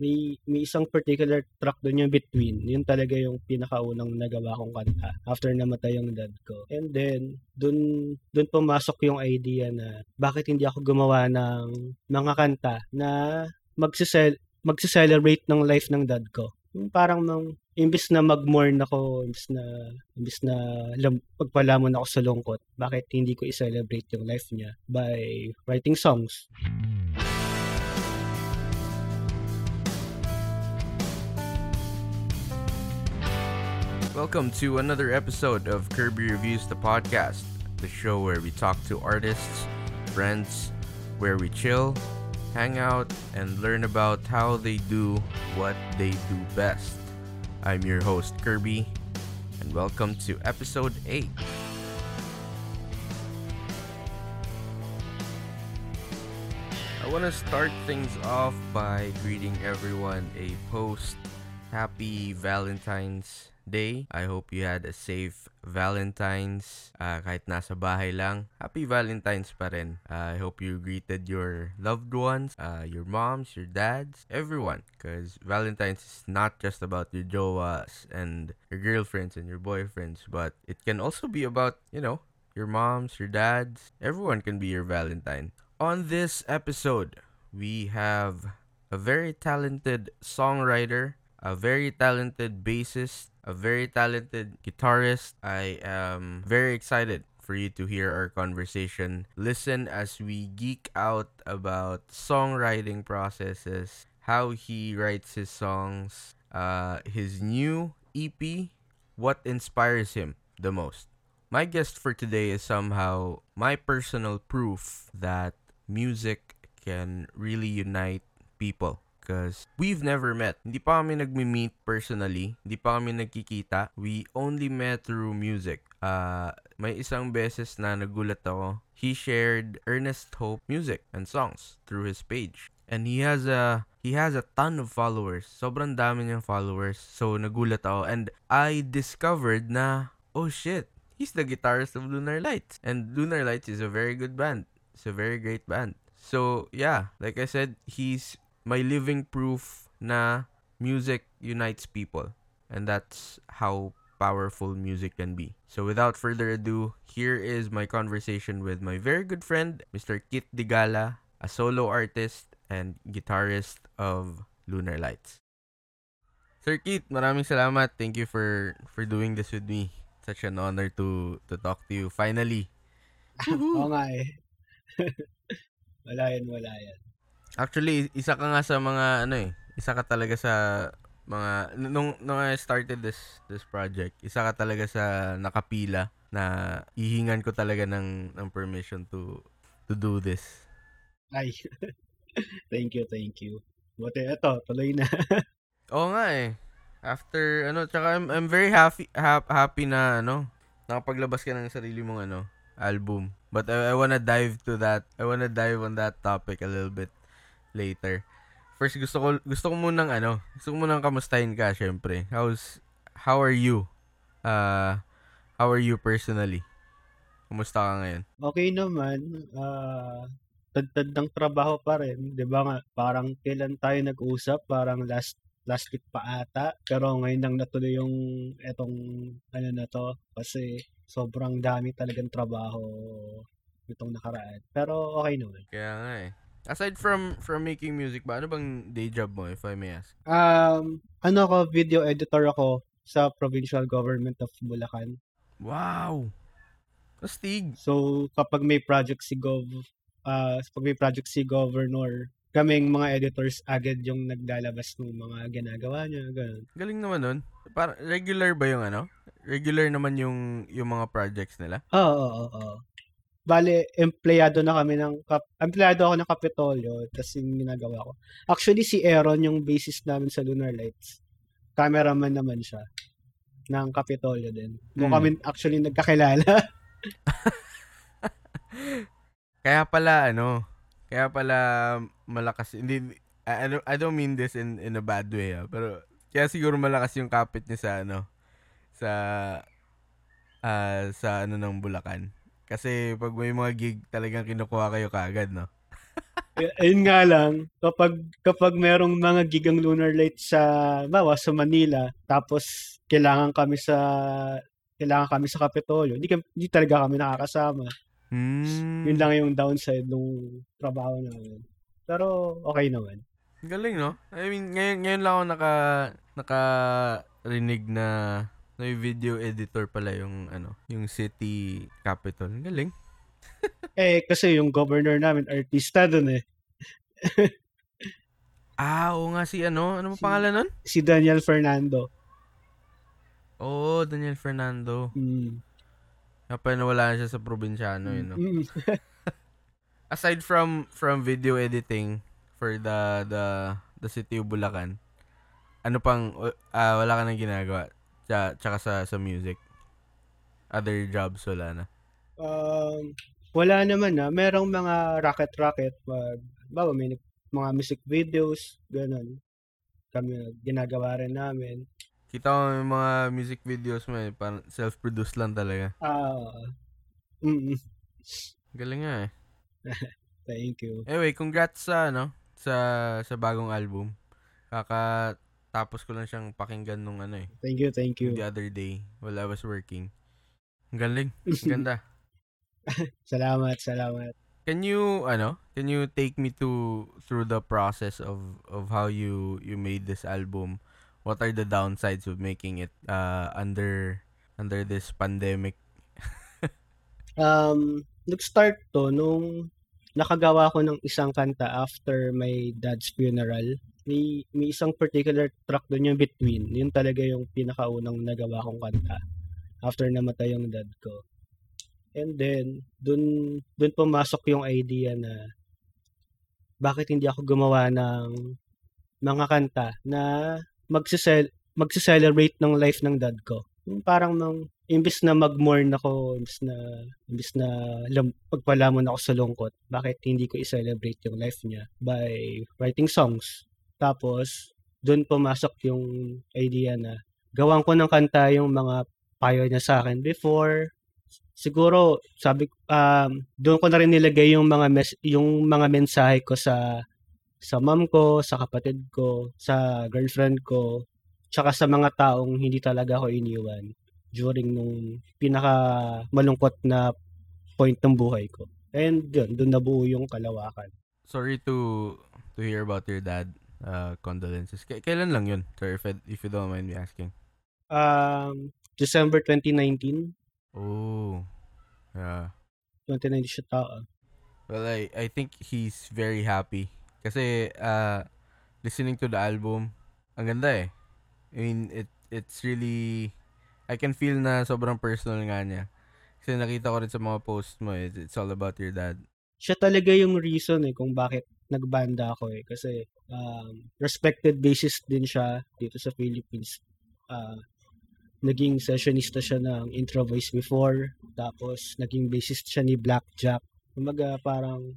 may, may isang particular track doon yung Between. Yun talaga yung pinakaunang nagawa kong kanta after namatay yung dad ko. And then, doon doon pumasok yung idea na bakit hindi ako gumawa ng mga kanta na magsisel magse-celebrate ng life ng dad ko. Yung parang nang imbis na mag-mourn ako, imbis na imbis na lam, pagpalamon ako sa lungkot, bakit hindi ko i-celebrate yung life niya by writing songs? Welcome to another episode of Kirby Reviews the podcast, the show where we talk to artists, friends, where we chill, hang out, and learn about how they do what they do best. I'm your host, Kirby, and welcome to episode 8. I want to start things off by greeting everyone a post happy Valentine's Day. I hope you had a safe Valentine's uh, kahit nasa bahay lang. Happy Valentine's pa rin. Uh, I hope you greeted your loved ones, uh, your moms, your dads, everyone. Because Valentine's is not just about your jowas and your girlfriends and your boyfriends, but it can also be about, you know, your moms, your dads. Everyone can be your Valentine. On this episode, we have a very talented songwriter, a very talented bassist, a very talented guitarist. I am very excited for you to hear our conversation. Listen as we geek out about songwriting processes, how he writes his songs, uh, his new EP, what inspires him the most. My guest for today is somehow my personal proof that music can really unite people because we've never met. Hindi pa kami nagmi-meet personally. Hindi pa kami nagkikita. We only met through music. Uh, may isang beses na nagulat ako. He shared Ernest Hope music and songs through his page. And he has a he has a ton of followers. Sobrang dami niyang followers. So nagulat ako and I discovered na oh shit, he's the guitarist of Lunar Lights. And Lunar Lights is a very good band. It's a very great band. So, yeah, like I said, he's my living proof na music unites people. And that's how powerful music can be. So, without further ado, here is my conversation with my very good friend, Mr. Kit Digala, a solo artist and guitarist of Lunar Lights. Sir Kit, maraming salamat. Thank you for for doing this with me. Such an honor to to talk to you finally. Oo nga eh. wala yan, wala yan. Actually, isa ka nga sa mga ano eh, isa ka talaga sa mga nung nung I started this this project, isa ka talaga sa nakapila na ihingan ko talaga ng ng permission to to do this. Ay. thank you, thank you. Buti eto, tuloy na. Oo nga eh. After ano, tsaka I'm, I'm very happy ha- happy na ano, nakapaglabas ka ng sarili mong ano, album. But I, I wanna dive to that. I wanna dive on that topic a little bit later. First gusto ko gusto ko munang ano, gusto ko munang kamustahin ka syempre. How's how are you? Uh how are you personally? Kumusta ka ngayon? Okay naman. Uh, tad-tad ng trabaho pa rin. 'Di ba nga parang kailan tayo nag-usap? Parang last last week pa ata. Pero ngayon lang natuloy yung etong ano na to kasi sobrang dami talagang trabaho itong nakaraan. Pero okay naman. Kaya nga eh. Aside from from making music ba, ano bang day job mo if I may ask? Um, ano ako, video editor ako sa provincial government of Bulacan. Wow! Astig! So, kapag may project si Gov, uh, pag may project si Governor, kaming mga editors agad yung naglalabas ng mga ginagawa niya, ganun. Galing naman nun. Para regular ba yung ano? Regular naman yung yung mga projects nila? Oo, oo, oo. Bale, empleyado na kami ng, kap, empleyado ako ng Kapitolyo, tapos yung ginagawa ko. Actually, si Aaron, yung bassist namin sa Lunar Lights, cameraman naman siya ng Kapitolyo din. Doon Hmm. kami actually nagkakilala. Kaya pala ano, kaya pala malakas hindi I, don't, I don't mean this in in a bad way ah, pero kaya siguro malakas yung kapit niya sa ano sa ah, sa ano ng Bulacan. Kasi pag may mga gig talagang kinukuha kayo kagad, no? Eh, Ayun nga lang, kapag kapag merong mga gigang lunar light sa bawa sa Manila, tapos kailangan kami sa kailangan kami sa Kapitolyo, hindi, kami- hindi talaga kami nakakasama. Hmm. Yun lang yung downside nung trabaho namin. Pero okay naman. Galing, no? I mean, ngayon, ngayon lang ako naka, nakarinig na na yung video editor pala yung ano, yung city capital. Galing. Eh, kasi yung governor namin, artista dun eh. Ah, oo nga si ano, ano Si- pangalan nun? Si Daniel Fernando. Oo, Daniel Fernando. Mm. Kaya pa nawala na siya sa probinsyano, yun, no? Mm. Aside from from video editing for the the the city of Bulacan, ano pang uh, wala ka nang ginagawa? Tsaka, tsaka sa sa music. Other jobs wala na. Um, wala naman na. Merong mga racket-racket. Pag, bawa, may mga music videos, ganun. Kami, ginagawa rin namin. Kita ko yung mga music videos mo eh, self-produced lang talaga. Ah, mm, Galing nga eh. thank you. Anyway, congrats sa ano, sa sa bagong album. Kakatapos ko lang siyang pakinggan nung ano eh, Thank you, thank you. the other day while I was working. Ang galing. Ang ganda. Salamat, salamat. Can you ano, can you take me to through the process of of how you you made this album? What are the downsides of making it uh under under this pandemic? Um, nag-start to nung nakagawa ko ng isang kanta after my dad's funeral. May, may isang particular track doon yung Between. Yun talaga yung pinakaunang nagawa kong kanta after namatay yung dad ko. And then, dun, dun pumasok yung idea na bakit hindi ako gumawa ng mga kanta na magsisel magse-celebrate ng life ng dad ko. Parang nang imbis na mag-mourn ako, imbis na imbis na lam, pagpalamon ako sa lungkot, bakit hindi ko i-celebrate yung life niya by writing songs. Tapos doon pumasok yung idea na gawan ko ng kanta yung mga payo niya sa akin before siguro sabi um doon ko na rin nilagay yung mga mes- yung mga mensahe ko sa sa mom ko, sa kapatid ko, sa girlfriend ko, tsaka sa mga taong hindi talaga ako iniwan during nung pinaka malungkot na point ng buhay ko. And yun, doon nabuo yung kalawakan. Sorry to to hear about your dad. Uh, condolences. K- kailan lang yun? Sorry if, I, if you don't mind me asking. Um, December 2019, Oh. Yeah. 2019 siya tao. Well, I I think he's very happy kasi uh listening to the album, ang ganda eh. I mean, it it's really I can feel na sobrang personal nga niya. Kasi nakita ko rin sa mga posts mo, eh, it's all about your dad. Siya talaga yung reason eh kung bakit nagbanda ako eh. Kasi um, respected bassist din siya dito sa Philippines. Uh, naging sessionista siya ng intro voice before. Tapos naging bassist siya ni Blackjack. Kumaga parang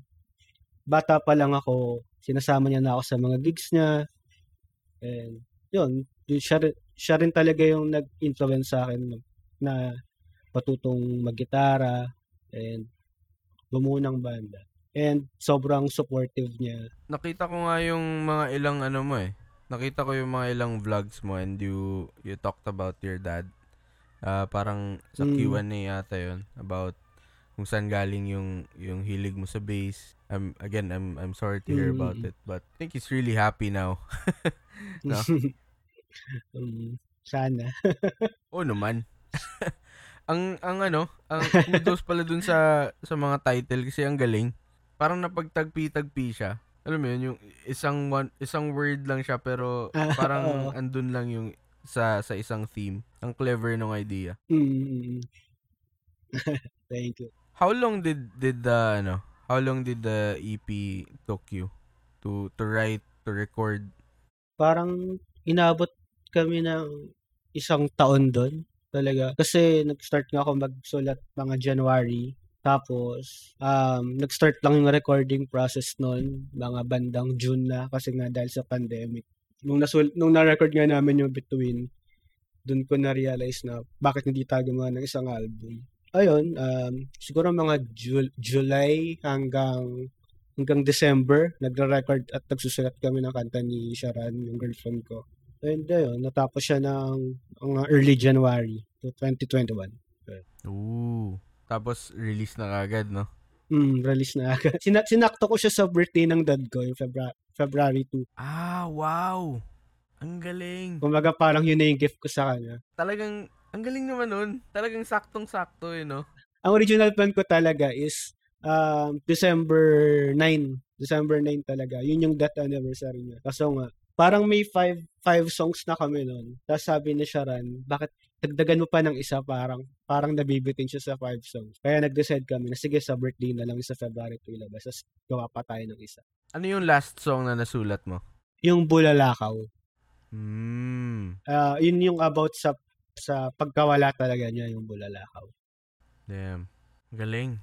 bata pa lang ako, sinasama niya na ako sa mga gigs niya. And yun, siya, siya rin talaga yung nag-influence sa akin na patutong maggitara and bumuo ng banda. And sobrang supportive niya. Nakita ko nga yung mga ilang ano mo eh. Nakita ko yung mga ilang vlogs mo and you you talked about your dad. Ah, parang sa Mm. Q&A yata yun about kung saan galing yung yung hilig mo sa bass. I'm again I'm I'm sorry to hear about Mm. it but I think he's really happy now. No? um, sana. Oo naman. ang ang ano, ang kudos pala dun sa sa mga title kasi ang galing. Parang napagtagpi-tagpi siya. Alam mo yun, yung isang one, isang word lang siya pero parang andun lang yung sa sa isang theme. Ang clever ng idea. Mm. Thank you. How long did did the ano? How long did the EP took you to to write, to record? Parang inabot kami ng isang taon doon talaga. Kasi nag-start nga ako magsulat mga January. Tapos, um, nag-start lang yung recording process noon, mga bandang June na kasi nga dahil sa pandemic. Nung, nasul- nung na-record nga namin yung Between, doon ko na-realize na bakit hindi tayo gumawa ng isang album. Ayun, um, siguro mga Ju- July hanggang hanggang December, nagre-record at nagsusulat kami ng kanta ni Sharan, yung girlfriend ko. And ayun, natapos siya ng mga early January to 2021. Ooh. Tapos, release na kagad, no? Hmm, release na agad. Sina- sinakto ko siya sa birthday ng dad ko, yung February, February 2. Ah, wow! Ang galing. Kumaga parang yun na yung gift ko sa kanya. Talagang, ang galing naman nun. Talagang saktong-sakto, eh, no? Ang original plan ko talaga is um, December 9. December 9 talaga. Yun yung death anniversary niya. Kaso nga, parang may five, five songs na kami noon. Tapos sabi ni Sharan, bakit dagdagan mo pa ng isa parang parang nabibitin siya sa five songs. Kaya nag-decide kami na sige sa birthday na lang sa February 2 ilabas. Tapos gawa pa tayo ng isa. Ano yung last song na nasulat mo? Yung Bulalakaw. Hmm. Uh, yun yung about sa sa pagkawala talaga niya yung Bulalakaw. Damn. Galing.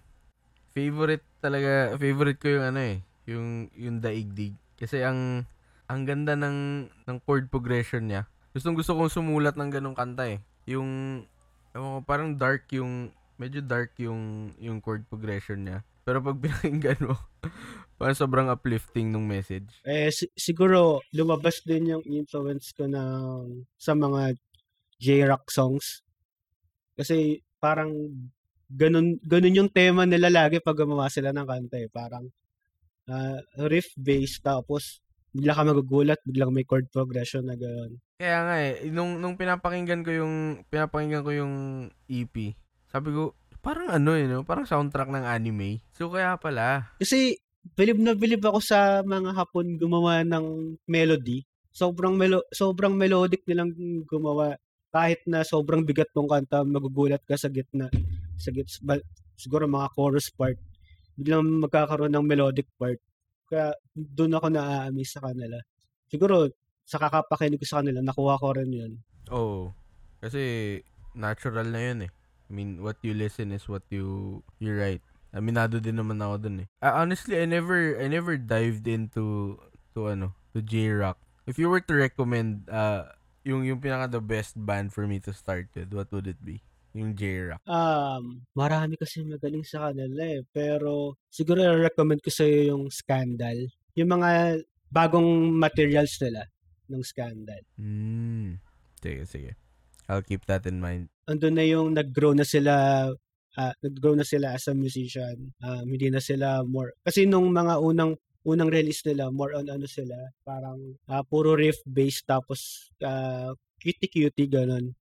Favorite talaga, favorite ko yung ano eh, yung yung daigdig. Kasi ang ang ganda ng ng chord progression niya. Gustong gusto kong sumulat ng ganong kanta eh. Yung ewan ko, parang dark yung medyo dark yung yung chord progression niya. Pero pag pinakinggan mo, parang sobrang uplifting nung message. Eh, si- siguro, lumabas din yung influence ko ng, sa mga J-rock songs. Kasi, parang, ganun, ganun yung tema nila lagi pag gumawa sila ng kanta eh. Parang, ah, riff bass, tapos, bigla ka magugulat, biglang may chord progression na gano'n. Kaya nga eh, nung, nung pinapakinggan ko yung, pinapakinggan ko yung EP, sabi ko, parang ano eh, no? Parang soundtrack ng anime. So, kaya pala. Kasi, bilib na bilib ako sa mga hapon gumawa ng melody. Sobrang melo sobrang melodic nilang gumawa. Kahit na sobrang bigat ng kanta, magugulat ka sa gitna. Sa gitna, siguro mga chorus part. Biglang magkakaroon ng melodic part. Kaya doon ako na-amaze sa kanila. Siguro, sa kakapakinig ko sa kanila, nakuha ko rin yun. Oo. Kasi, natural na yun eh. I mean, what you listen is what you you write. Aminado din naman ako dun eh. Ah, honestly, I never I never dived into to ano, to J-Rock. If you were to recommend uh yung yung pinaka the best band for me to start with, what would it be? Yung J-Rock. Um, marami kasi magaling sa kanila eh. Pero siguro recommend ko sa yung Scandal. Yung mga bagong materials nila ng Scandal. Hmm. Sige, sige. I'll keep that in mind. Andun na yung nag-grow na sila ah, nag-grow na sila as a musician. Um, hindi na sila more kasi nung mga unang unang release nila more on ano sila parang ah, puro riff based tapos uh, cutie cutie ganun.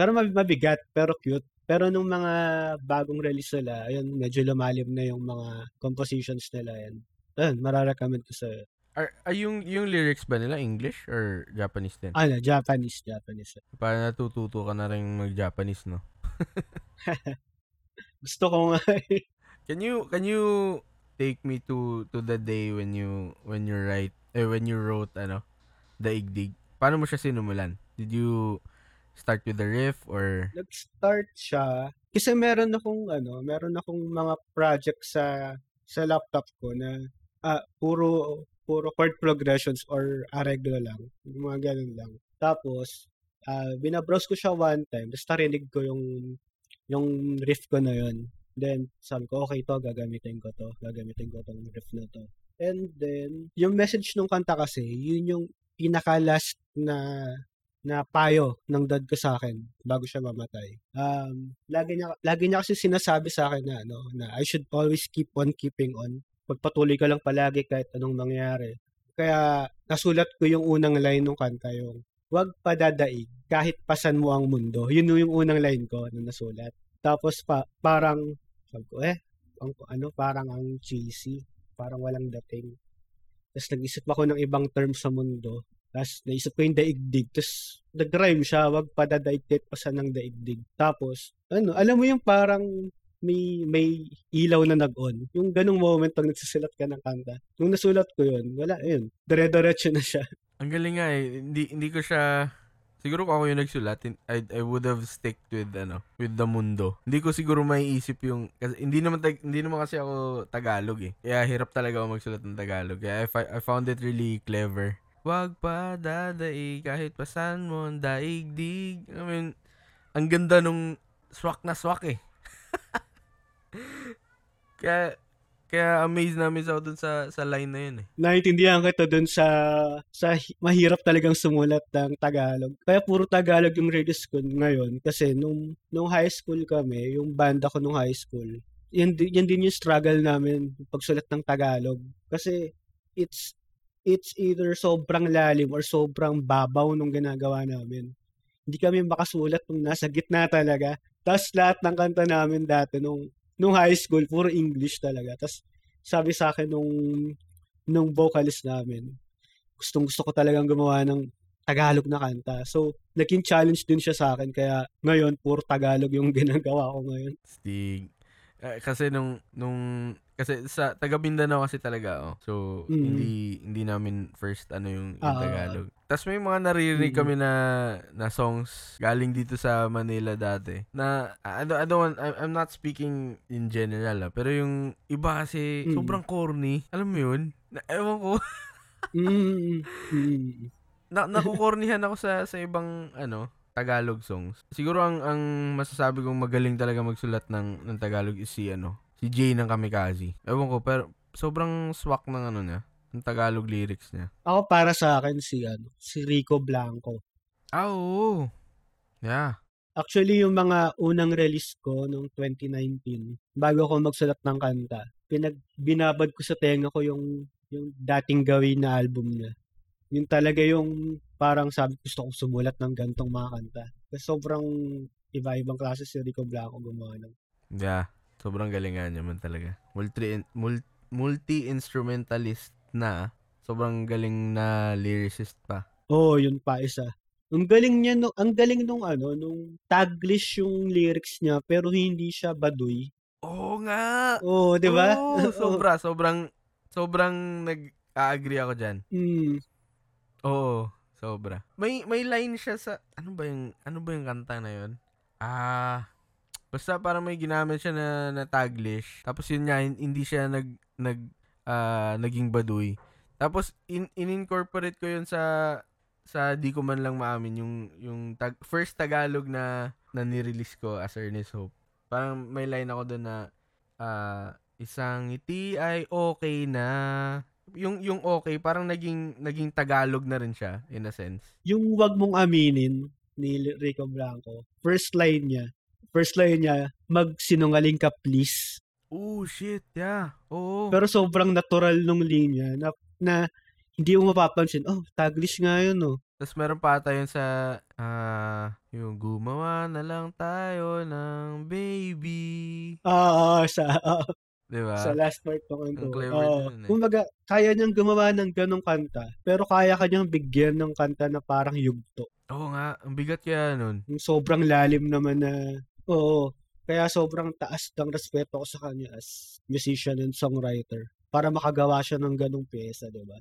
Pero mab- mabigat pero cute. Pero nung mga bagong release nila, ayun, medyo lumalim na yung mga compositions nila yan. Ayun, mararecommend ko sa Are, are yung yung lyrics ba nila English or Japanese din? ano, Japanese, Japanese. Para natututo ka na rin mag-Japanese, no? Gusto ko nga eh. Can you can you take me to to the day when you when you write eh when you wrote ano Daigdig? Paano mo siya sinumulan? Did you start with the riff or nag-start siya kasi meron akong ano, meron akong mga project sa sa laptop ko na ah, puro puro chord progressions or areglo lang. Mga ganun lang. Tapos ah, binabrowse ko siya one time, tapos narinig ko yung yung riff ko na yun. Then, sabi ko, okay to, gagamitin ko to. Gagamitin ko tong riff na to. And then, yung message ng kanta kasi, yun yung pinaka-last na na payo ng dad ko sa akin bago siya mamatay. Um, lagi niya lagi niya kasi sinasabi sa akin na ano, na I should always keep on keeping on. Pagpatuloy ka lang palagi kahit anong mangyari. Kaya nasulat ko yung unang line ng kanta yung Huwag padadaig kahit pasan mo ang mundo. Yun yung unang line ko na nasulat. Tapos pa, parang sabi ko, eh, ang, ano, parang ang cheesy. Parang walang dating. Tapos nag-isip ako ng ibang term sa mundo. Tapos naisip ko yung daigdig. Tapos nag-rhyme siya, wag padadaig kahit pasan ng daigdig. Tapos, ano, alam mo yung parang may may ilaw na nag-on. Yung ganong moment pag nagsasulat ka ng kanta. Nung nasulat ko yun, wala, yun. Dire-diretso na siya. Ang galing nga eh. Hindi, hindi ko siya... Siguro kung ako yung nagsulat, I, I would have stick with, ano, with the mundo. Hindi ko siguro maiisip yung... Kasi hindi naman, tag, hindi naman kasi ako Tagalog eh. Kaya hirap talaga ako magsulat ng Tagalog. Kaya I, I found it really clever. Wag pa dadai kahit pasan mo ang daigdig. I mean, ang ganda nung swak na swak eh. Kaya, kaya amazed namin sa dun sa, sa line na yun eh. Naintindihan kita dun sa, sa hi- mahirap talagang sumulat ng Tagalog. Kaya puro Tagalog yung radio school ngayon. Kasi nung, nung high school kami, yung banda ko nung high school, yan, yan din yung struggle namin pagsulat ng Tagalog. Kasi it's it's either sobrang lalim or sobrang babaw nung ginagawa namin. Hindi kami makasulat nung nasa gitna talaga. Tapos lahat ng kanta namin dati nung, nung high school, puro English talaga. Tapos sabi sa akin nung, nung vocalist namin, gustong gusto ko talagang gumawa ng Tagalog na kanta. So, naging challenge din siya sa akin. Kaya ngayon, puro Tagalog yung ginagawa ko ngayon. Stig. Eh, kasi nung nung kasi sa taga Mindanao kasi talaga oh. So Mm. hindi hindi namin first ano yung, yung Ah. Tagalog. Tapos may mga naririnig Mm. kami na na songs galing dito sa Manila dati. Na I don't, I don't want, I'm, I'm not speaking in general ah, pero yung iba kasi Mm. sobrang corny. Alam mo yun? Na, ewan ko. Mm, mm, na nakukornihan ako sa sa ibang ano Tagalog songs. Siguro ang ang masasabi kong magaling talaga magsulat ng ng Tagalog is si ano, si Jay ng Kamikaze. Ewan ko pero sobrang swak ng ano niya, ng Tagalog lyrics niya. Ako para sa akin si ano, si Rico Blanco. Ah, oo. Yeah. Actually, yung mga unang release ko noong 2019, bago ako magsulat ng kanta, pinag binabad ko sa tenga ko yung yung dating gawin na album niya. Yun talaga yung parang sabi gusto kong sumulat ng gantong mga kanta. Kasi sobrang iba-ibang klase si Rico Blanco gumawa ng. Yeah. Sobrang galingan niya man talaga. Multi mul- multi-instrumentalist na. Sobrang galing na lyricist pa. Oo, oh, yun pa isa. Ang galing niya, no, ang galing nung ano, nung taglish yung lyrics niya, pero hindi siya baduy. Oo nga. Oo, oh, di ba? Oo, sobra, sobrang sobrang nag-agree ako diyan. Mm. Oo, sobra. May may line siya sa ano ba yung ano ba yung kanta na 'yon? Ah, basta parang may ginamit siya na, na taglish. Tapos yun nga hin- hindi siya nag nag ah, naging baduy. Tapos in, in-incorporate ko yun sa sa di ko man lang maamin yung yung tag, first Tagalog na na ni-release ko as Ernest Hope. Parang may line ako doon na ah, isang ngiti ay okay na yung yung okay parang naging naging Tagalog na rin siya in a sense. Yung wag mong aminin ni Rico Blanco, first line niya, first line niya, magsinungaling ka please. Oh shit, yeah. Oo. Pero sobrang natural nung linya na, na hindi mo mapapansin, oh, taglish nga yun, oh. Tapos meron pa ata yun sa ah yung gumawa na lang tayo ng baby. Ah, ah, sa, ah, Di ba? sa last part ng Ang kanto. clever Oo. dun eh. Kumbaga, kaya niyang gumawa ng ganong kanta, pero kaya kanyang bigyan ng kanta na parang yugto. Oo nga, ang bigat kaya nun. Yung sobrang lalim naman na, oo, kaya sobrang taas ng respeto ko sa kanya as musician and songwriter para makagawa siya ng ganong pyesa, di ba?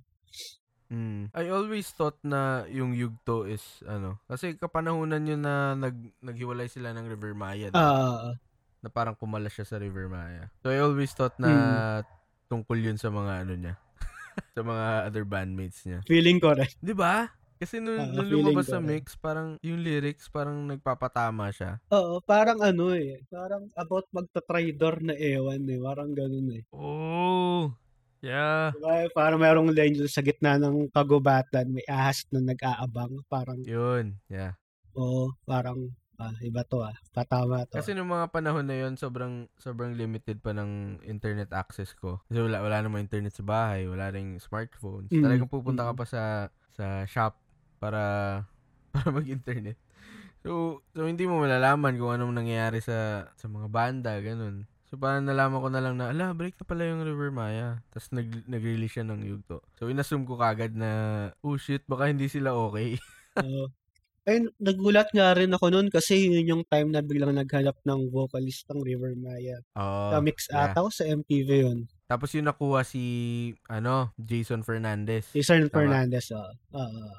Mm. I always thought na yung yugto is ano, kasi kapanahunan yun na nag naghiwalay sila ng River Maya. Ah, na parang pumalas siya sa River Maya. So I always thought na Mm. tungkol yun sa mga ano niya. sa mga other bandmates niya. feeling ko rin. 'Di ba? Kasi nung, Ah, nung lumabas sa mix, parang yung lyrics parang nagpapatama siya. Oo, parang ano eh, parang about magta-trader na ewan eh, parang ganun eh. Oh. Yeah. Diba? Parang merong line sa gitna ng kagubatan, may ahas na nag-aabang, parang, Yun. Yeah. oo, parang, ah, iba to ah, patama to. Kasi nung mga panahon na yun, sobrang sobrang limited pa ng internet access ko. Kasi wala wala namang internet sa bahay, wala ring smartphones. Mm, Talagang pupunta ka mm. pa sa sa shop para para mag-internet. So, so hindi mo malalaman kung anong nangyayari sa sa mga banda, ganun. So, parang nalaman ko na lang na, ala, break na pala yung River Maya. Tapos nag, nag-release siya ng Yugto. So, inassume ko kagad na, oh shit, baka hindi sila okay. Oo. Ayun, nagulat nga rin ako noon kasi yun yung time na biglang naghanap ng vocalist ng River Maya. Oo. sa mix yeah. ata ko sa MTV yun. Tapos yung nakuha si, ano, Jason Fernandez. Cern Tama. Fernandez. ah. Ah.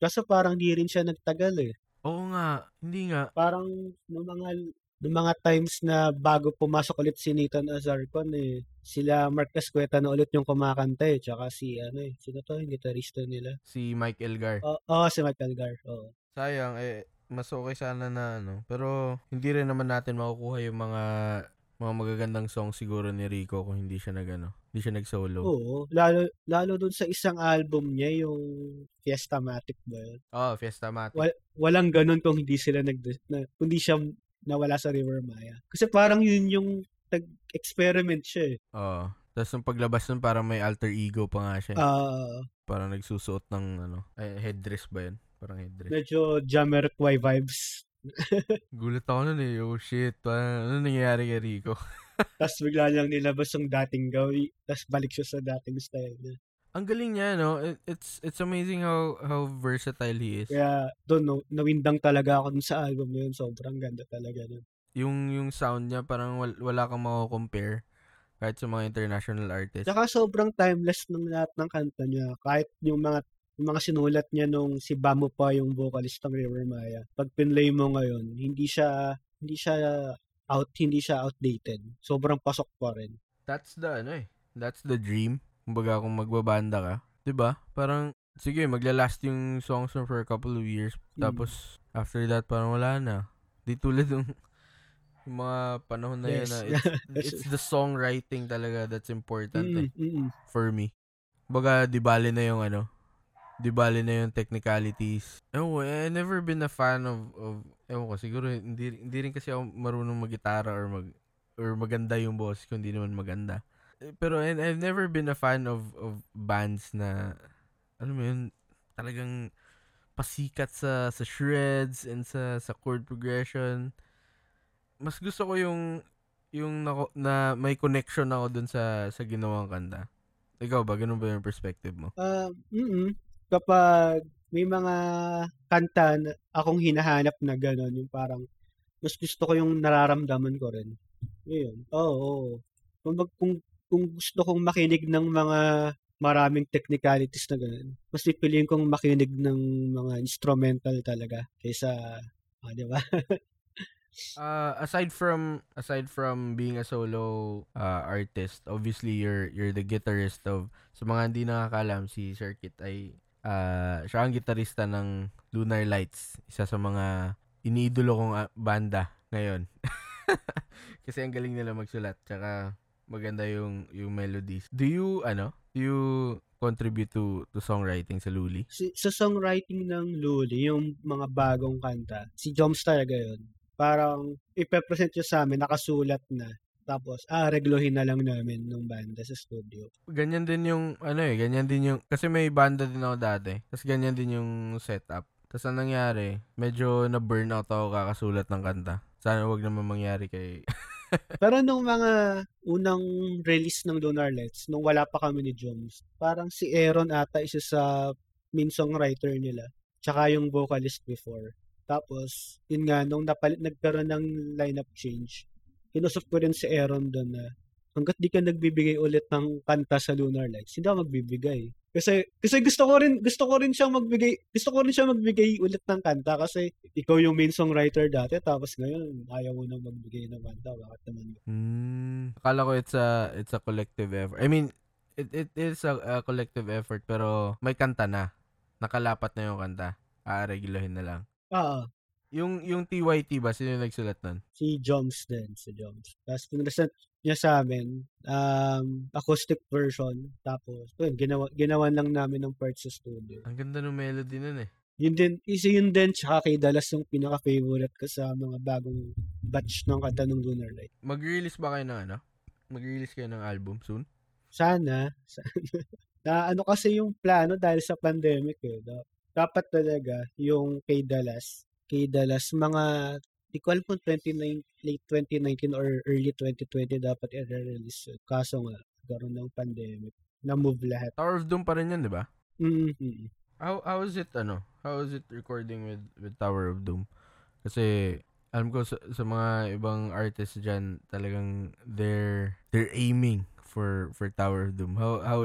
Kaso parang di rin siya nagtagal eh. Oo nga, hindi nga. Parang nung mga nung mga times na bago pumasok ulit si Nathan Azarcon eh, sila Mark Escueta na ulit yung kumakanta eh. Tsaka si ano eh, sino to? Yung gitarista nila. Si Mike Elgar. Oo, oh, si Mike Algar. Oo. Sayang, eh, mas okay sana na ano. Pero, hindi rin naman natin makukuha yung mga mga magagandang song siguro ni Rico kung hindi siya nag ano, hindi siya nag-solo. Oo, lalo lalo dun sa isang album niya yung Fiestamatic ba yun? Oh, Fiestamatic. Wal, walang ganun kung hindi sila nag na, kundi siya nawala sa River Maya. Kasi parang yun yung nag-experiment siya eh. Oo. Tapos nung paglabas nun, parang may alter ego pa nga siya. Ah, parang nagsusuot ng ano, ay, headdress ba yun? Parang headdress. medyo Jamiroquai vibes. Gulat ako nun eh. Oh shit. Parang, ano nangyayari kay Rico? Tapos bigla niyang nilabas yung dating gawi. Tapos balik siya sa dating style niya. Ang galing niya, no? It- It's it's amazing how how versatile he is. Kaya doon, no, nawindang talaga ako dun sa album na yun. Sobrang ganda talaga nun. Yung yung sound niya parang wal- wala kang mako-compare kahit sa mga international artists. Tsaka sobrang timeless ng lahat ng kanta niya. Kahit yung mga yung mga sinulat niya nung si Bamo pa yung vocalist ng River Maya. Pag pinlay mo ngayon, hindi siya hindi siya out hindi siya outdated. Sobrang pasok pa rin. That's the ano eh. That's the dream. Kumbaga kung magbabanda ka, 'di ba? Parang sige, magla-last yung songs mo for a couple of years. Mm. Tapos after that parang wala na. Di tulad ng yung mga panahon na yun Yes. na it's, it's the songwriting talaga that's important eh, Mm, mm, mm. for me. Baga, di bali na yung ano, di bali na yung technicalities. Ewan ko, I never been a fan of, of ewan ko, siguro hindi, hindi rin kasi ako marunong mag-gitara or mag, or maganda yung boss ko, hindi naman maganda. Eh, Pero and I've never been a fan of, of bands na, ano mo yun, talagang pasikat sa sa shreds and sa sa chord progression. Mas gusto ko yung yung nako, na may connection ako dun sa sa ginawang kanta. Ikaw ba ganun ba yung perspective mo? Ah, mm Kapag may mga kanta na akong hinahanap na gano'n, yung parang mas gusto ko yung nararamdaman ko rin. Yun. Oo. oo. Kung, mag- kung, kung gusto kong makinig ng mga maraming technicalities na gano'n, mas pipiliin kong makinig ng mga instrumental talaga kaysa, ah, di ba? Uh, aside from aside from being a solo uh, artist, obviously you're you're the guitarist of sa mga hindi nakakalam si Circuit ay uh, siya ang gitarista ng Lunar Lights, isa sa mga iniidolo kong ah, banda ngayon. Kasi ang galing nila magsulat tsaka maganda yung yung melodies. Do you ano? Do you contribute to to songwriting sa Luli? si, sa songwriting ng Luli, yung mga bagong kanta, si Joms talaga yun. Parang ipepresent niya sa amin, nakasulat na. Tapos, ah, reglohin na lang namin nung banda sa studio. ganyan din yung ano eh, ganyan din yung kasi may banda din ako dati. Tapos ganyan din yung setup. Tapos ang nangyari, medyo na burnout ako kakasulat ng kanta. Sana wag naman mangyari kay Pero nung mga unang release ng Lunar Lights, nung wala pa kami ni Joms, parang si Aaron ata isa sa main songwriter nila. Tsaka yung vocalist before. Tapos, yun nga, nung napalit, nagkaroon ng lineup change, kinusap ko rin si Aaron doon na hanggat di ka nagbibigay ulit ng kanta sa Lunar Lights, hindi ako magbibigay. Kasi kasi gusto ko rin gusto ko rin siyang magbigay gusto ko rin siya magbigay ulit ng kanta kasi ikaw yung main songwriter dati tapos ngayon ayaw mo nang magbigay ng kanta bakit naman hmm, akala ko it's a it's a collective effort. I mean, it it is a, a collective effort pero may kanta na. Nakalapat na yung kanta. Aaregulahin na lang. ah Yung yung TYT ba sino yung nagsulat nun? si Joms din, si Joms. Tapos pinresent niya sa amin, um, acoustic version. Tapos, yun, ginawa, ginawan lang namin ng parts sa studio. Ang ganda ng melody nun eh. Yun din, isa yun din, tsaka kay Dallas yung pinaka-favorite ko sa mga bagong batch ng kanta ng Lunar Light. Mag-release ba kayo ng ano? Mag-release kayo ng album soon? Sana, sana. na ano kasi yung plano dahil sa pandemic eh. Da- dapat talaga yung kay Dallas, kay Dallas, mga, di ko alam kung 29, late 2019 or early 2020 dapat i-release. Kaso nga, karoon ng pandemic. Na-move lahat. Tower of Doom pa rin yan, di ba? Mm-hmm. How how is it ano? How is it recording with with Tower of Doom? Kasi alam ko sa, sa mga ibang artists diyan talagang they're they're aiming for for Tower of Doom. How how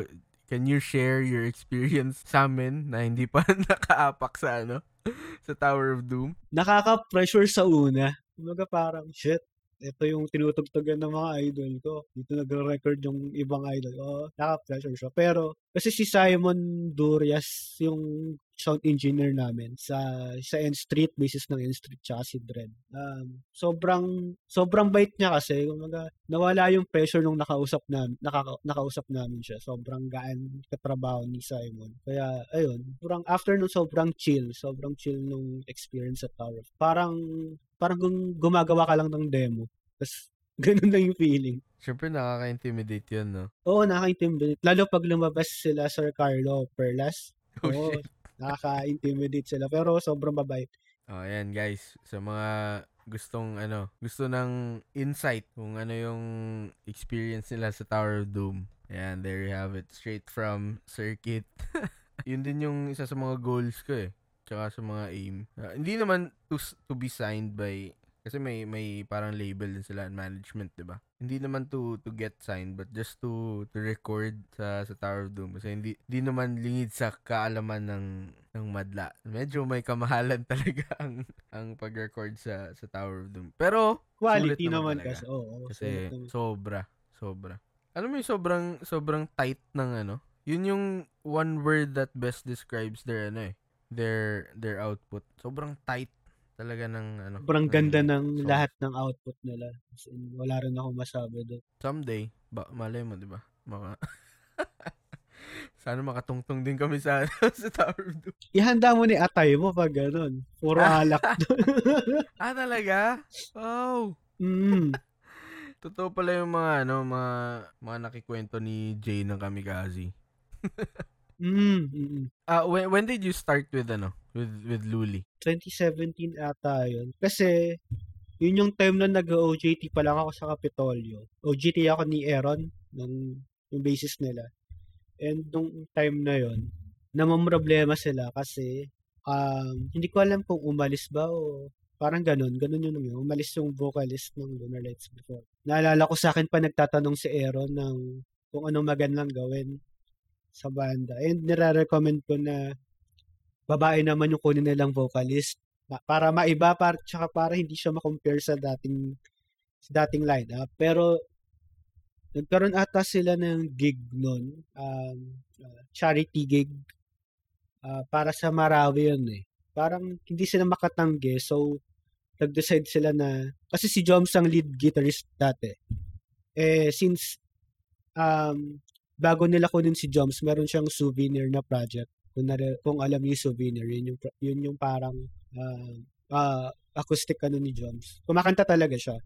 can you share your experience sa amin na hindi pa nakaapak sa ano sa Tower of Doom? Nakaka-pressure sa una. Kumbaga parang, shit, ito yung tinutugtugan ng mga idol ko. Dito nagre-record yung ibang idol ko. Oh, naka-pressure siya. Pero, kasi si Simon Durias, yung sound engineer namin sa sa N Street, basis ng N Street tsaka si Dread. Um, sobrang sobrang bait niya kasi, kumaga, nawala yung pressure nung nakausap namin, nakaka, nakausap namin siya. Sobrang gaan katrabaho ni Simon. Kaya ayun, sobrang after nung sobrang chill, sobrang chill nung experience sa Tower. Parang parang gumagawa ka lang ng demo. Tapos ganun lang yung feeling. Siyempre, nakaka-intimidate yun, no? Oo, nakaka-intimidate. Lalo pag lumabas sila Sir Carlo Perlas. Oh, Oo, shit. Nakaka-intimidate sila. Pero sobrang mabait. Oh, ayan, guys. Sa mga gustong, ano, gusto ng insight kung ano yung experience nila sa Tower of Doom. Ayan, there you have it. Straight from Circuit. yun din yung isa sa mga goals ko, eh. Tsaka sa mga aim. Ah, hindi naman to, to be signed by kasi may may parang label din sila management, 'di ba? Hindi naman to to get signed but just to to record sa sa Tower of Doom kasi hindi hindi naman lingid sa kaalaman ng ng madla. Medyo may kamahalan talaga ang ang pag-record sa sa Tower of Doom. Pero Quality naman, talaga. kasi. Oo, Kasi sulit naman. sobra, sobra. Alam mo yung sobrang sobrang tight ng ano? Yun yung one word that best describes their ano eh, their their output. Sobrang tight talaga ng ano. Sobrang ng ganda ng song. lahat ng output nila. As in, wala rin ako masabi doon. Someday, ba, malay mo, di ba? Maka... Sana makatungtong din kami sa, sa Tower of Doom. Ihanda mo ni atay mo pag ganun. Puro alak doon. Ah, talaga? Oh! mm. Totoo pala yung mga, ano, mga, mga nakikwento ni Jay ng Kamikaze. Mm, mm. Ah, when, when did you start with, ano, with, with Luli? 2017 ata yun. Kasi, yun yung time na nag-OJT pa lang ako sa Capitolio. OJT ako ni Aaron, ng yung basis nila. And nung time na yun, namamroblema sila kasi um, hindi ko alam kung umalis ba o parang ganun. Ganun yun yun. Umalis yung vocalist ng Lunar Lights before. Naalala ko sa akin pa nagtatanong si Aaron ng kung anong magandang gawin sa banda. And nire-recommend ko na babae naman yung kunin nilang vocalist para maiba para tsaka para hindi siya ma-compare sa dating sa dating lineup. Pero nagkaroon ata sila ng gig noon, um, uh, charity gig uh, para sa Marawi yun eh. Parang hindi sila makatanggi so nag-decide sila na kasi si Joms ang lead guitarist dati. Eh since um, bago nila kunin si Joms, meron siyang souvenir na project kung, nare, kung alam yung souvenir, yun yung, yun yung parang uh, uh, acoustic ano ni Joms. Kumakanta talaga siya.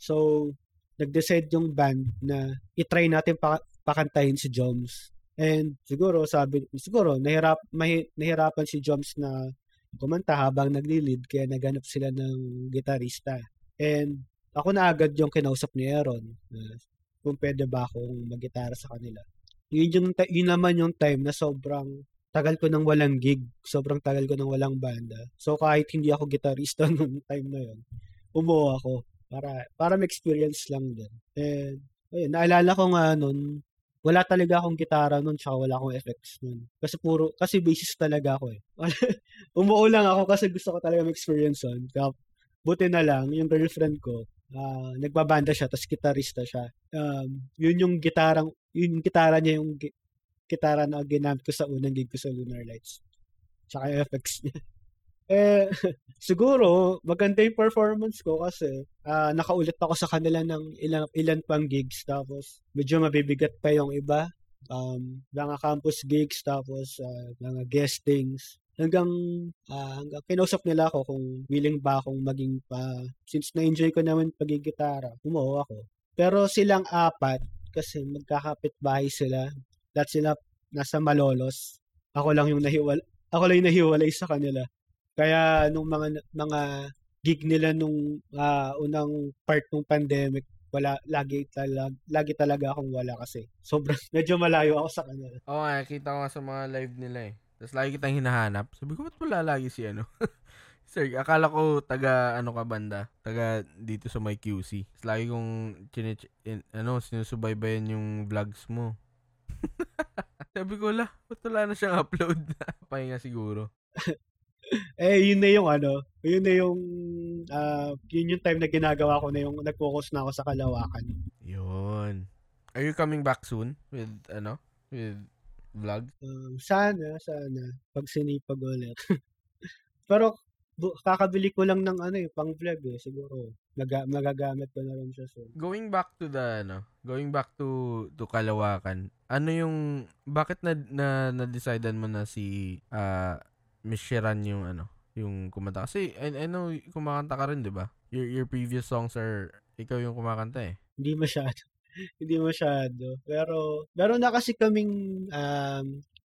So, nag-decide yung band na itry natin pa, pakantahin si Joms. And siguro, sabi, siguro, nahirap, mahi, nahirapan si Joms na kumanta habang nagli-lead kaya naganap sila ng gitarista. And ako na agad yung kinausap ni Aaron kung pwede ba akong mag-gitara sa kanila. Yun, yung, yun naman yung time na sobrang tagal ko nang walang gig. Sobrang tagal ko nang walang banda. So kahit hindi ako gitarista noong time na yon, umuo ako para para ma-experience lang din. And ayun, naalala ko nga noon, wala talaga akong gitara noon tsaka wala akong effects noon. Kasi puro kasi bassist talaga ako eh. umuo lang ako kasi gusto ko talaga ma-experience on. Kaya buti na lang yung girlfriend ko uh, nagbabanda siya tapos gitarista siya. Um, yun yung gitarang yun yung gitara niya yung gitara na ginamit ko sa unang gig ko sa Lunar Lights. Tsaka yung effects niya. eh, siguro, maganda yung performance ko kasi uh, nakaulit ako sa kanila ng ilan, ilan pang gigs. Tapos, medyo mabibigat pa yung iba. Um, mga campus gigs, tapos uh, mga guestings. Hanggang, uh, hanggang kinausap nila ako kung willing ba akong maging pa. Since na-enjoy ko naman pagigitara, umuo ako. Pero silang apat, kasi magkakapit bahay sila dahil sila nasa Malolos. Ako lang yung nahiwal ako lang yung nahiwalay sa kanila. Kaya nung mga mga gig nila nung uh, unang part ng pandemic, wala lagi talaga lagi talaga akong wala kasi. Sobrang medyo malayo ako sa kanila. Oo, oh, nakita ko nga sa mga live nila eh. Tapos lagi kitang hinahanap. Sabi ko, ba't wala lagi si ano? Sir, akala ko taga ano ka banda, taga dito sa my QC. Tapos lagi kong chinich, in, ano, sinusubaybayan yung vlogs mo. Sabi ko, la, ba't wala na siyang upload na? Pahinga siguro. eh, yun na yung ano, yun na yung, uh, yun yung time na ginagawa ko na yung nag-focus na ako sa kalawakan. Yun. Are you coming back soon with, ano, with vlog? Um, sana, sana. Pag sinipag ulit. Pero bu- kakabili ko lang ng ano eh, pang vlog eh. Siguro, maga- magagamit ko na rin siya soon. Going back to the ano, going back to to Kalawakan. Ano yung bakit na na na-decidean mo na si uh, Miss Sheran yung ano, yung kumanta kasi I, I know kumakanta ka rin, 'di ba? Your your previous songs are ikaw yung kumakanta eh. Hindi masyado. Hindi masyado. Pero, meron na kasi kaming um,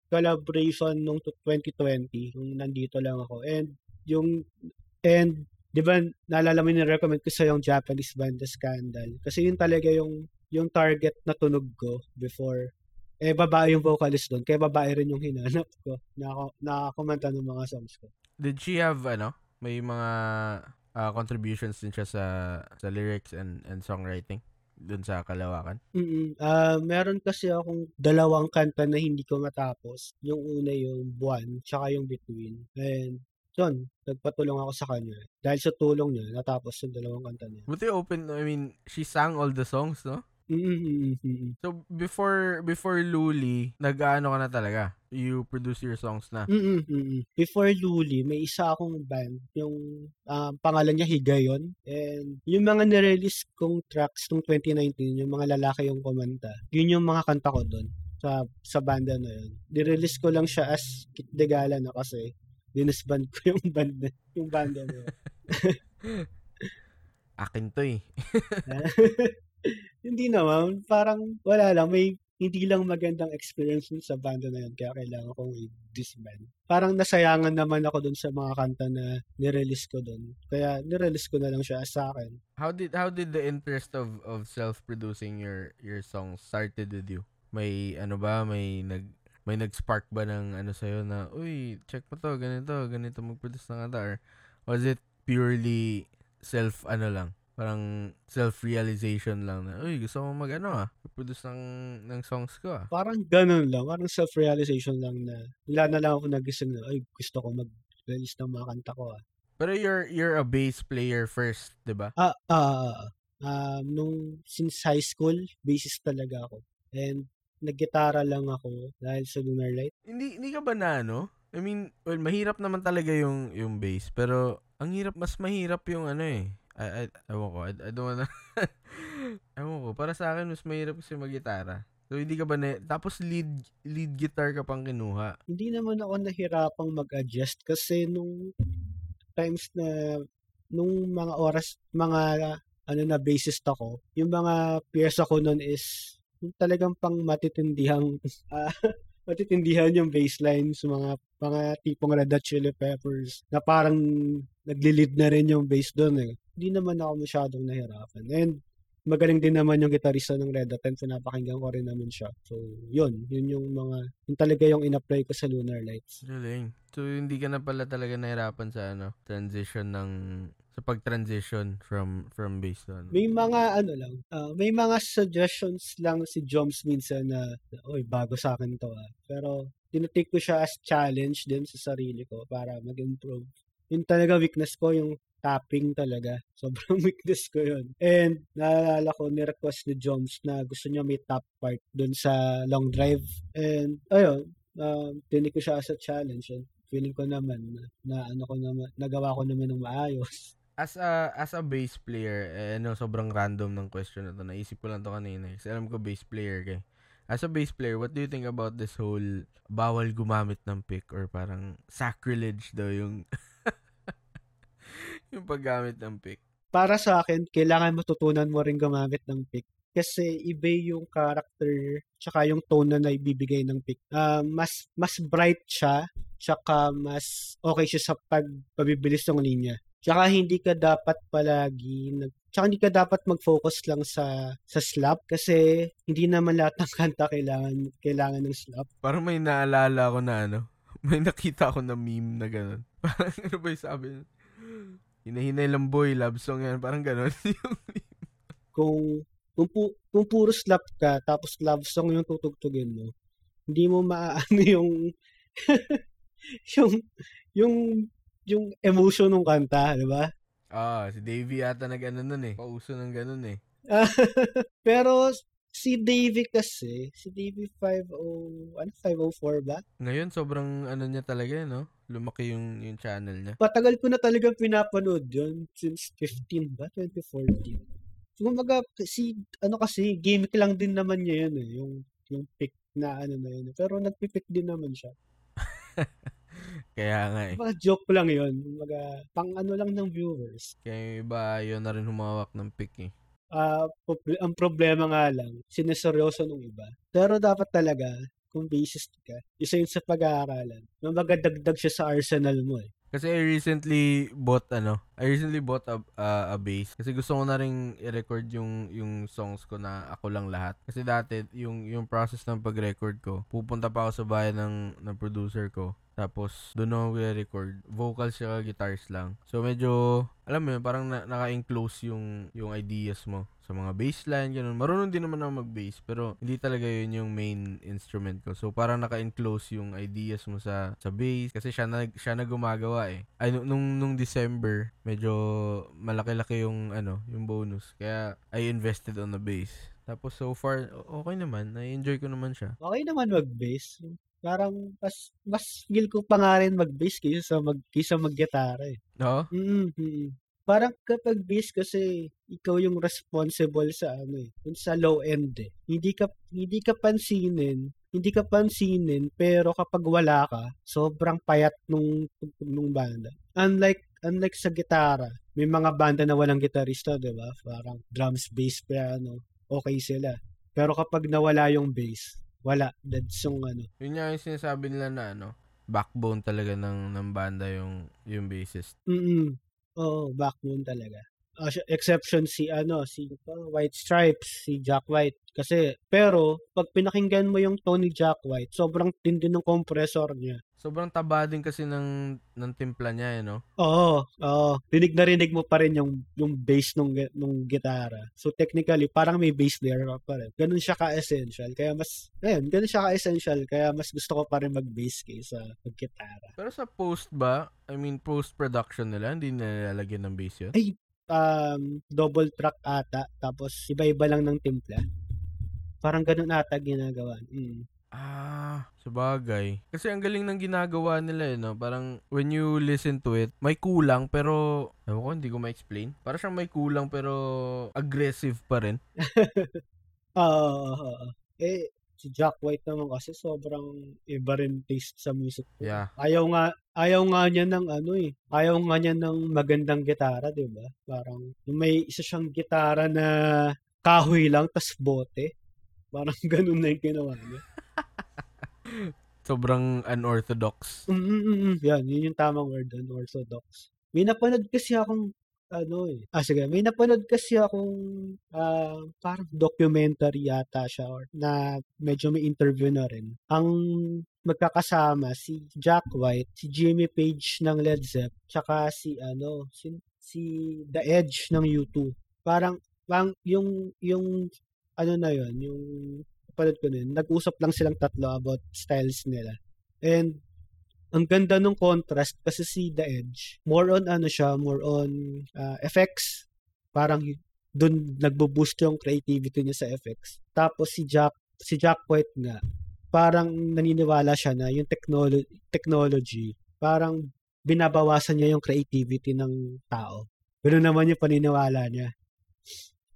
collaboration nung 2020, nung nandito lang ako. And, yung, and, di ba, naalala mo recommend ko sa yung Japanese band, The Scandal. Kasi yun talaga yung, yung target na tunog ko before. Eh, babae yung vocalist doon. Kaya babae rin yung hinanap ko. Na, nakakumanta ng mga songs ko. Did she have, ano, may mga uh, contributions din siya sa sa lyrics and and songwriting? Dun sa Kalawakan? Mm. Uh, meron kasi akong dalawang kanta na hindi ko matapos. Yung una yung Buwan, tsaka yung Between. And yun, nagpatulong ako sa kanya. Dahil sa tulong niya, natapos yung dalawang kanta niya. Buti open, I mean, she sang all the songs, no? Mm-hmm. So before before Luli, nag-ano ka na talaga? You produce your songs na? Mm-hmm. Before Luli, may isa akong band, yung um, pangalan niya Higayon. And yung mga nirelease kong tracks nung 2019, yung mga lalaki yung kumanta, yun yung mga kanta ko doon sa sa banda na yun. Nirelease ko lang siya as Kit de Gala na kasi dinisband ko yung banda, yung banda na yun. Akin to eh. Hindi naman. Parang wala lang. May hindi lang magandang experience sa banda na yun. Kaya kailangan kong i-disband. Parang nasayangan naman ako dun sa mga kanta na nirelease ko dun. Kaya nirelease ko na lang siya sa akin. How did how did the interest of of self-producing your your songs started with you? May ano ba, may nag may nag-spark ba ng ano sa'yo na, uy, check mo to, ganito, ganito mag-produce ng kanta? Or was it purely self, ano lang, parang self-realization lang na, uy, gusto mo mag ano ah, produce ng, ng songs ko ah. Parang ganun lang, parang self-realization lang na, wala na lang ako nagising na, ay, gusto ko mag-release ng mga kanta ko ah. Pero you're, you're a bass player first, di ba? Ah, ah, uh, nung since high school, bassist talaga ako. And naggitara lang ako dahil sa Lunar Light. Hindi hindi ka ba na ano? I mean, well, mahirap naman talaga yung yung bass, pero ang hirap mas mahirap yung ano eh. I, I, ewan ko, I, I don't wanna, ewan ko, para sa akin, mas mahirap kasi mag-gitara. So, hindi ka ba na, tapos lead, lead guitar ka pang kinuha? Hindi naman ako nahirapang mag-adjust kasi nung times na, nung mga oras, mga, ano na, bassist ako, yung mga peers ako nun is, yung talagang pang matitindihang, uh, matitindihan yung baseline sa mga mga tipong Red Hot Chili Peppers na parang nagli-lead na rin yung bass doon eh. Hindi naman ako masyadong nahirapan. And magaling din naman yung gitarista ng Red Hot and pinapakinggan ko rin naman siya. So, yun. Yun yung mga, yun talaga yung in-apply ko sa Lunar Lights. Galing. So, hindi ka na pala talaga nahirapan sa ano, transition ng sa pag-transition from from bass to ano? May mga ano lang, uh, may mga suggestions lang si Joms minsan na, oy, bago sa akin to ah. Pero tinitake ko siya as challenge din sa sarili ko para mag-improve. Yun talaga weakness ko, yung tapping talaga. Sobrang weakness ko yun. And naalala ko, ni-request ni Joms na gusto niya may top part dun sa long drive. And ayun, uh, ko siya as a challenge. And feeling ko naman na, na ano ko naman, nagawa ko naman ng maayos as a as a bass player, eh, no, sobrang random ng question na to. Naisip ko lang to kanina. Kasi alam ko bass player kay. As a bass player, what do you think about this whole bawal gumamit ng pick or parang sacrilege daw yung yung paggamit ng pick? Para sa akin, kailangan matutunan mo rin gumamit ng pick kasi iba yung character tsaka yung tone na naibibigay ng pick. Uh, mas mas bright siya tsaka mas okay siya sa pagpabibilis ng linya. Tsaka hindi ka dapat palagi nag Tsaka hindi ka dapat mag-focus lang sa sa slap kasi hindi naman lahat ng kanta kailangan kailangan ng slap. Parang may naalala ko na ano, may nakita ako na meme na gano'n. Parang ano ba yung sabi? Hinahinay lang boy, love song yan. Parang meme. Kung, kung, pu, kung puro slap ka, tapos love song yung tutugtugin mo, hindi mo maaano yung yung yung yung emotion ng kanta, di ba? Ah, si Davey ata nag ano nun eh. Pauso ng ganun eh. Pero Si Davey kasi, si Davey 50, ano, 504 ba? Ngayon, sobrang ano niya talaga, no? Lumaki yung, yung channel niya. Patagal ko na talagang pinapanood yun since 15 ba? 2014. So, kumbaga, si, ano kasi, gimmick lang din naman niya yun eh. Yung, yung pick na ano na yun. Pero nagpipick din naman siya. Kaya nga eh. Mga joke lang yun. Kumbaga, pang ano lang ng viewers. Kaya yung iba, yun na rin humawak ng pick eh. Proble- ang problema nga lang, sineseryoso nung iba. Pero dapat talaga, kung bassist ka, isa yun sa pag-aaralan. Magadagdag siya sa arsenal mo eh. Kasi I recently bought ano, I recently bought a, uh, a bass kasi gusto ko na ring i-record yung yung songs ko na ako lang lahat. Kasi dati yung yung process ng pag-record ko, pupunta pa ako sa bahay ng ng producer ko. Tapos, doon ako record Vocals siya, guitars lang. So, medyo, alam mo yun, parang na, naka-enclose yung, yung ideas mo sa mga bassline, ganun. Marunong din naman ako mag-bass, pero hindi talaga yun yung main instrument ko. So, parang naka-enclose yung ideas mo sa, sa bass. Kasi siya na, siya na gumagawa eh. Ay, nung, nung December, medyo malaki-laki yung, ano, yung bonus. Kaya, I invested on the bass. Tapos so far, okay naman. Na-enjoy ko naman siya. Okay naman mag-bass. Parang mas mas feel ko pa nga rin mag-bass kaysa sa mag kaysa mag-gitara eh. Oo? Mm-hmm. Parang kapag bass kasi ikaw yung responsible sa ano eh, sa low end eh. Hindi ka hindi ka pansinin, hindi ka pansinin pero kapag wala ka, sobrang payat nung nung banda. Unlike unlike sa gitara, may mga banda na walang gitarista, 'di ba? Parang drums, bass, piano, okay sila. Pero kapag nawala yung bass, wala. That's yung ano. Yun nga yung sinasabi nila na ano, backbone talaga ng, ng banda yung, yung bassist. Mm Oo, backbone talaga. Uh, exception si ano, si uh, White Stripes, si Jack White. Kasi, pero, pag pinakinggan mo yung tone ni Jack White, sobrang tindi ng compressor niya. Sobrang taba din kasi ng, ng timpla niya, eh, no? Oo, oo. Rinig na rinig mo pa rin yung, yung bass nung, nung gitara. So, technically, parang may bass layer pa rin. Ganun siya ka-essential. Kaya mas, ayun, ganun siya ka-essential. Kaya mas gusto ko pa rin mag-bass kaysa mag-gitara. Pero sa post ba, I mean, post-production nila, hindi nilalagyan ng bass yun? Ay, um, double track ata. Tapos, iba-iba lang ng timpla. Parang ganun ata ginagawa. Mm. Ah, sabagay. Kasi ang galing ng ginagawa nila eh, no? Parang when you listen to it, may kulang pero, ewan ko, hindi ko ma-explain. Parang siyang may kulang pero aggressive pa rin. Oo. uh, eh, si Jack White naman kasi sobrang iba rin taste sa music. Yeah. Ayaw nga, ayaw nga niya ng ano eh. Ayaw nga niya ng magandang gitara, di ba? Parang may isa siyang gitara na kahoy lang, tas bote. Parang ganun na yung ginawa niya. Sobrang unorthodox. Mm-mm-mm. Yan, yun yung tamang word, unorthodox. May napanood kasi akong ano eh. Ah, sige. May napanood kasi akong uh, parang documentary yata siya or na medyo may interview na rin. Ang magkakasama si Jack White, si Jimmy Page ng Led Zepp, tsaka si ano, si, si The Edge ng U2. Parang, parang yung yung ano na yon yung napanood ko nun, nag-usap lang silang tatlo about styles nila. And ang ganda ng contrast kasi si The Edge, more on ano siya, more on uh, effects. Parang doon nagbo-boost yung creativity niya sa effects. Tapos si Jack, si Jack White nga, parang naniniwala siya na yung technology, technology parang binabawasan niya yung creativity ng tao. Ganoon naman yung paniniwala niya.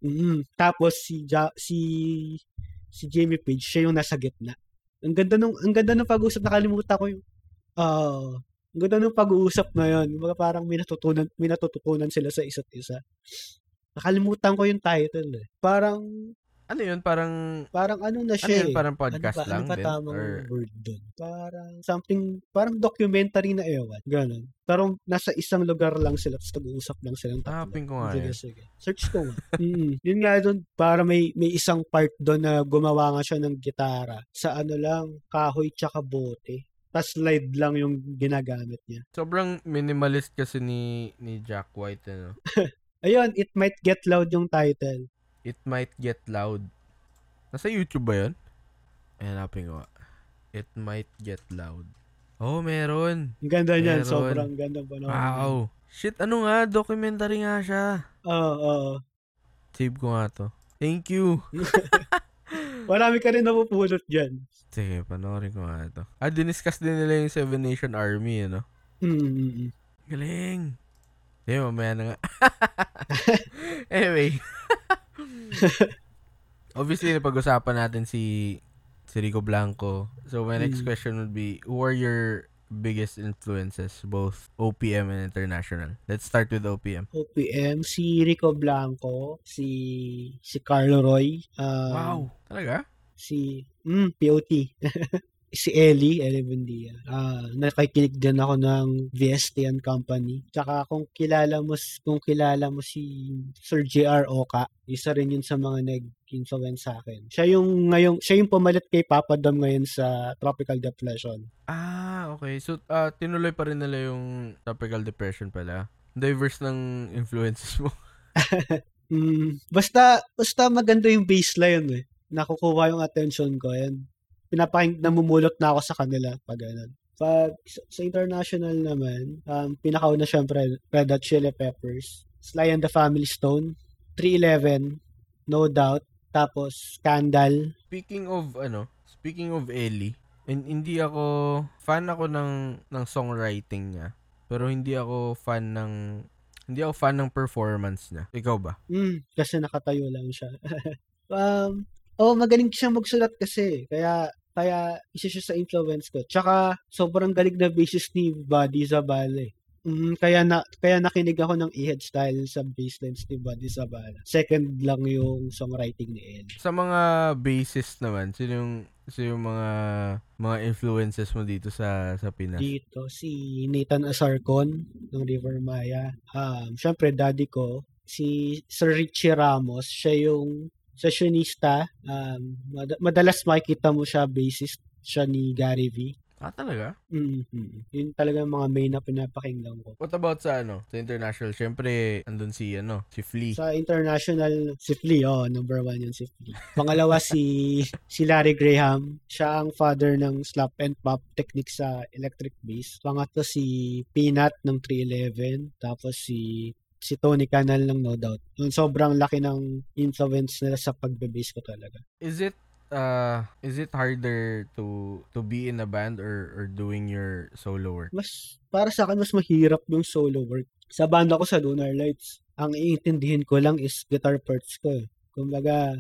Mm-hmm. Tapos si ja, si si Jamie Page, siya yung nasa gitna. Ang ganda nung ang ganda ng pag-uusap nakalimutan ko yung uh, ang ganda ng pag-uusap na yun. Mga parang may natutunan, may natututunan sila sa isa't isa. Nakalimutan ko yung title eh. Parang ano yun? Parang... Parang ano na ano siya yun? eh. Parang podcast ano ba, lang ano ba din? tamang Or... word dun? Parang something, parang documentary na ewan. Ganon. Pero nasa isang lugar lang sila, tapos nag-uusap lang silang tatlo. Hanapin ko nga sige, yun. sige. Search ko nga. mm Yun nga doon, para may, may isang part doon na gumawa nga siya ng gitara. Sa ano lang, kahoy tsaka bote. Tapos slide lang yung ginagamit niya. Sobrang minimalist kasi ni ni Jack White, ano? Ayun, It Might Get Loud yung title. It Might Get Loud. Nasa YouTube ba? Ay, hanapin ko. It Might Get Loud. Oh, meron. Ang ganda niyan. Sobrang ganda pa naman. Wow. Shit, ano nga? Documentary nga siya. Oo, oo. Save ko nga to. Thank you. Marami ka rin napupulot dyan. Sige, panoorin ko nga ito. Ah, diniscuss din nila yung Seven Nation Army, ano? Mm-mm. Galing. Sige, mamaya na nga. anyway. Obviously, napag-usapan natin si, si Rico Blanco. So, my next Mm. question would be, who are your biggest influences, both OPM and international? Let's start with OPM. OPM, si Rico Blanco, si si Carlo Roy, um, Wow. Talaga? si mm, POT. si Ellie, Ellie Buendia. Ah, nakikinig din ako ng VST and Company. Tsaka kung kilala mo kung kilala mo si Sir JR Oka, isa rin yun sa mga nag-influence sa akin. Siya yung ngayong siya yung pumalit kay Papa Dom ngayon sa Tropical Depression. Ah, okay. So, ah, tinuloy pa rin nila yung tropical depression pala. Diverse ng influences mo. Mm, basta basta maganda yung baseline eh. Nakukuha yung attention ko and pinapaking namumulot na ako sa kanila pag ganun. Pag sa, international naman, um, pinakauna syempre Red Hot Chili Peppers, Sly and the Family Stone, 311, No Doubt, tapos Scandal. Speaking of ano, speaking of Ellie, hin- hindi ako fan ako ng ng songwriting niya. Pero hindi ako fan ng hindi ako fan ng performance niya. Ikaw ba? Mm, kasi nakatayo lang siya. um, oh, magaling siyang magsulat kasi. Kaya kaya isa siya sa influence ko. Tsaka sobrang galing na bassist ni Buddy Zabala. eh. Mm, kaya na kaya nakinig ako ng E-head style sa basslines ni Buddy Zabala. Second lang yung songwriting ni Ed. Sa mga bassist naman, sino yung sino yung mga mga influences mo dito sa sa Pinas? Dito si Nathan Asarcon ng River Maya. Um, syempre daddy ko si Sir Richie Ramos, siya yung sessionista. Um, mad- madalas makikita mo siya bassist siya ni Gary V. Ah, talaga? mm Yun talaga mga main na pinapakinggan ko. What about sa ano? Sa international, syempre andun si ano, si Flea. Sa international, si Flea, oh, number one yun si Flea. Pangalawa si si Larry Graham. Siya ang father ng slap and pop technique sa electric bass. Pangatlo si Peanut ng 311. Tapos si si Tony Canal ng No Doubt. Yung sobrang laki ng influence nila sa pagbe-bass ko talaga. Is it uh is it harder to to be in a band or or doing your solo work? Mas, para sa akin, mas mahirap yung solo work. Sa banda ko sa Lunar Lights, ang iintindihin ko lang is guitar parts ko. eh. Kumbaga,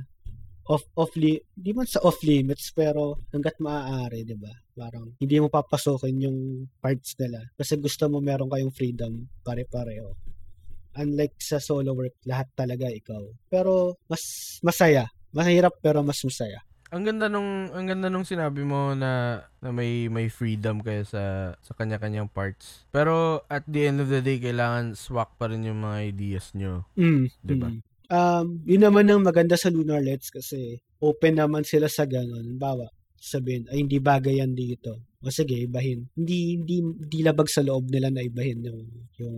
off off li di man sa off limits pero hangga't maaari 'di ba parang hindi mo papasokin yung parts nila kasi gusto mo meron kayong freedom pare-pareho unlike sa solo work lahat talaga ikaw pero mas masaya mahirap pero mas masaya Ang ganda nung ang ganda nung sinabi mo na na may may freedom kayo sa sa kanya-kanyang parts. Pero at the end of the day kailangan swak pa rin yung mga ideas nyo. Mm, Diba? mm. Um, yun naman ang maganda sa Lunar Lights kasi open naman sila sa ganun. Bawa, sabihin, ay hindi bagay yan dito. O sige, ibahin. Hindi, hindi, hindi labag sa loob nila na ibahin yung, yung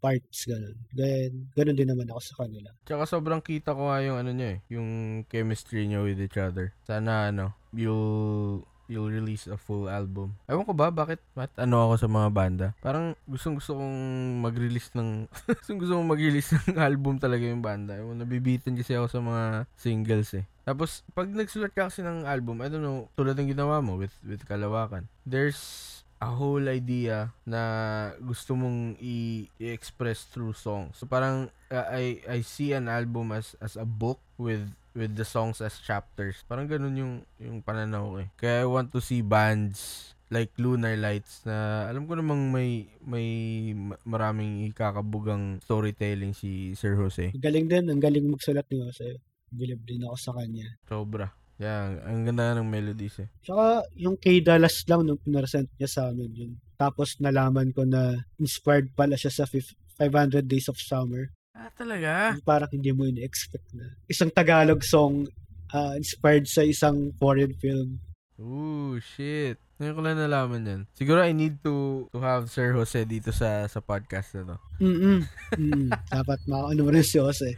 parts, ganun. Then, ganun din naman ako sa kanila. Tsaka sobrang kita ko nga yung ano nyo eh, yung chemistry nyo with each other. Sana ano, you'll you'll release a full album. Ewan ko ba bakit mat ano ako sa mga banda. Parang gustong gusto kong mag-release ng gustong gusto kong mag-release ng album talaga yung banda. Ewan, nabibitin kasi ako sa mga singles eh. Tapos pag nagsulat ka kasi ng album, I don't know, tulad ng ginawa mo with with Kalawakan. There's a whole idea na gusto mong i-express through songs. So parang uh, I I see an album as as a book with with the songs as chapters. Parang ganun yung yung pananaw ko eh. Kaya I want to see bands like Lunar Lights na alam ko namang may may ma- maraming ikakabugang storytelling si Sir Jose. Galing din, ang galing magsulat ni Jose. Believe din ako sa kanya. Sobra. Yeah, ang ganda ng melodies eh. Tsaka, yung kay Dallas lang nung pinresent niya sa amin yun. Tapos, nalaman ko na inspired pala siya sa fif- 500 Days of Summer. Ah, talaga? parang hindi mo ini-expect na isang Tagalog song ah, inspired sa isang foreign film. Ooh, shit. Ngayon ko lang nalaman yan. Siguro I need to to have Sir Jose dito sa sa podcast na to. Mm-mm. Mm, dapat makaano mo rin si Jose.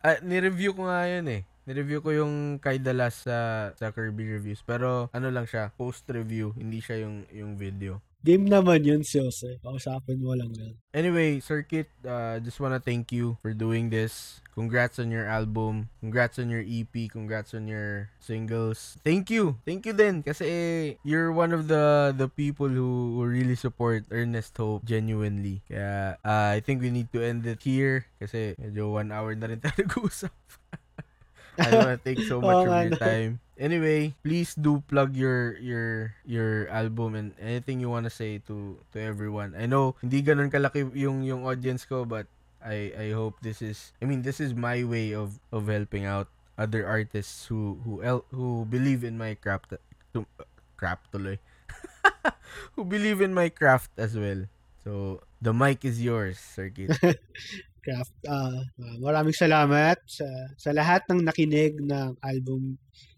Ah, ni-review ko nga yun eh. Ni-review ko yung kay Dalas sa, sa Kirby Reviews. Pero ano lang siya, post-review. Hindi siya yung, yung video. Game naman yun, Jose. Kausapin mo lang yun. Anyway, Circuit, uh, just wanna thank you for doing this. Congrats on your album. Congrats on your EP. Congrats on your singles. Thank you. Thank you din kasi you're one of the the people who, who really support Ernest Hope genuinely. Kaya uh, I think we need to end it here kasi medyo one hour na rin tayo nag-uusap. I don't wanna take so much Oo of your time. Anyway, please do plug your your your album and anything you wanna say to to everyone. I know hindi ganun kalaki yung yung audience ko but I I hope this is I mean this is my way of of helping out other artists who who el, who believe in my craft to, craft tuloy. who believe in my craft as well. So the mic is yours, Circuit. Craft. ah, maraming salamat sa sa lahat ng nakinig ng album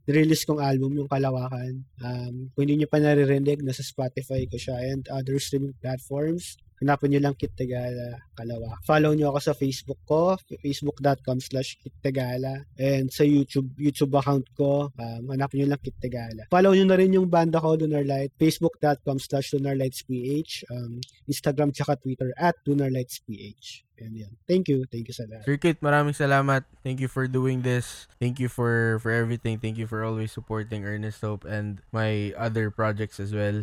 release kong album, yung Kalawakan. Um, kung hindi nyo pa naririnig, nasa Spotify ko siya and other streaming platforms. Hanapin nyo lang Kit Tagala Kalawak. Follow nyo ako sa Facebook ko, facebook.com slash Kit Tagala. And sa YouTube, YouTube account ko, um, hanapin nyo lang Kit Tagala. Follow nyo na rin yung banda ko, Lunar Light, facebook.com slash Lunar Lights PH, um, Instagram tsaka Twitter at Lunar Lights PH. And yan. Thank you. Thank you sa lahat. Circuit, maraming salamat. Thank you for doing this. Thank you for for everything. Thank you for always supporting Ernest Hope and my other projects as well.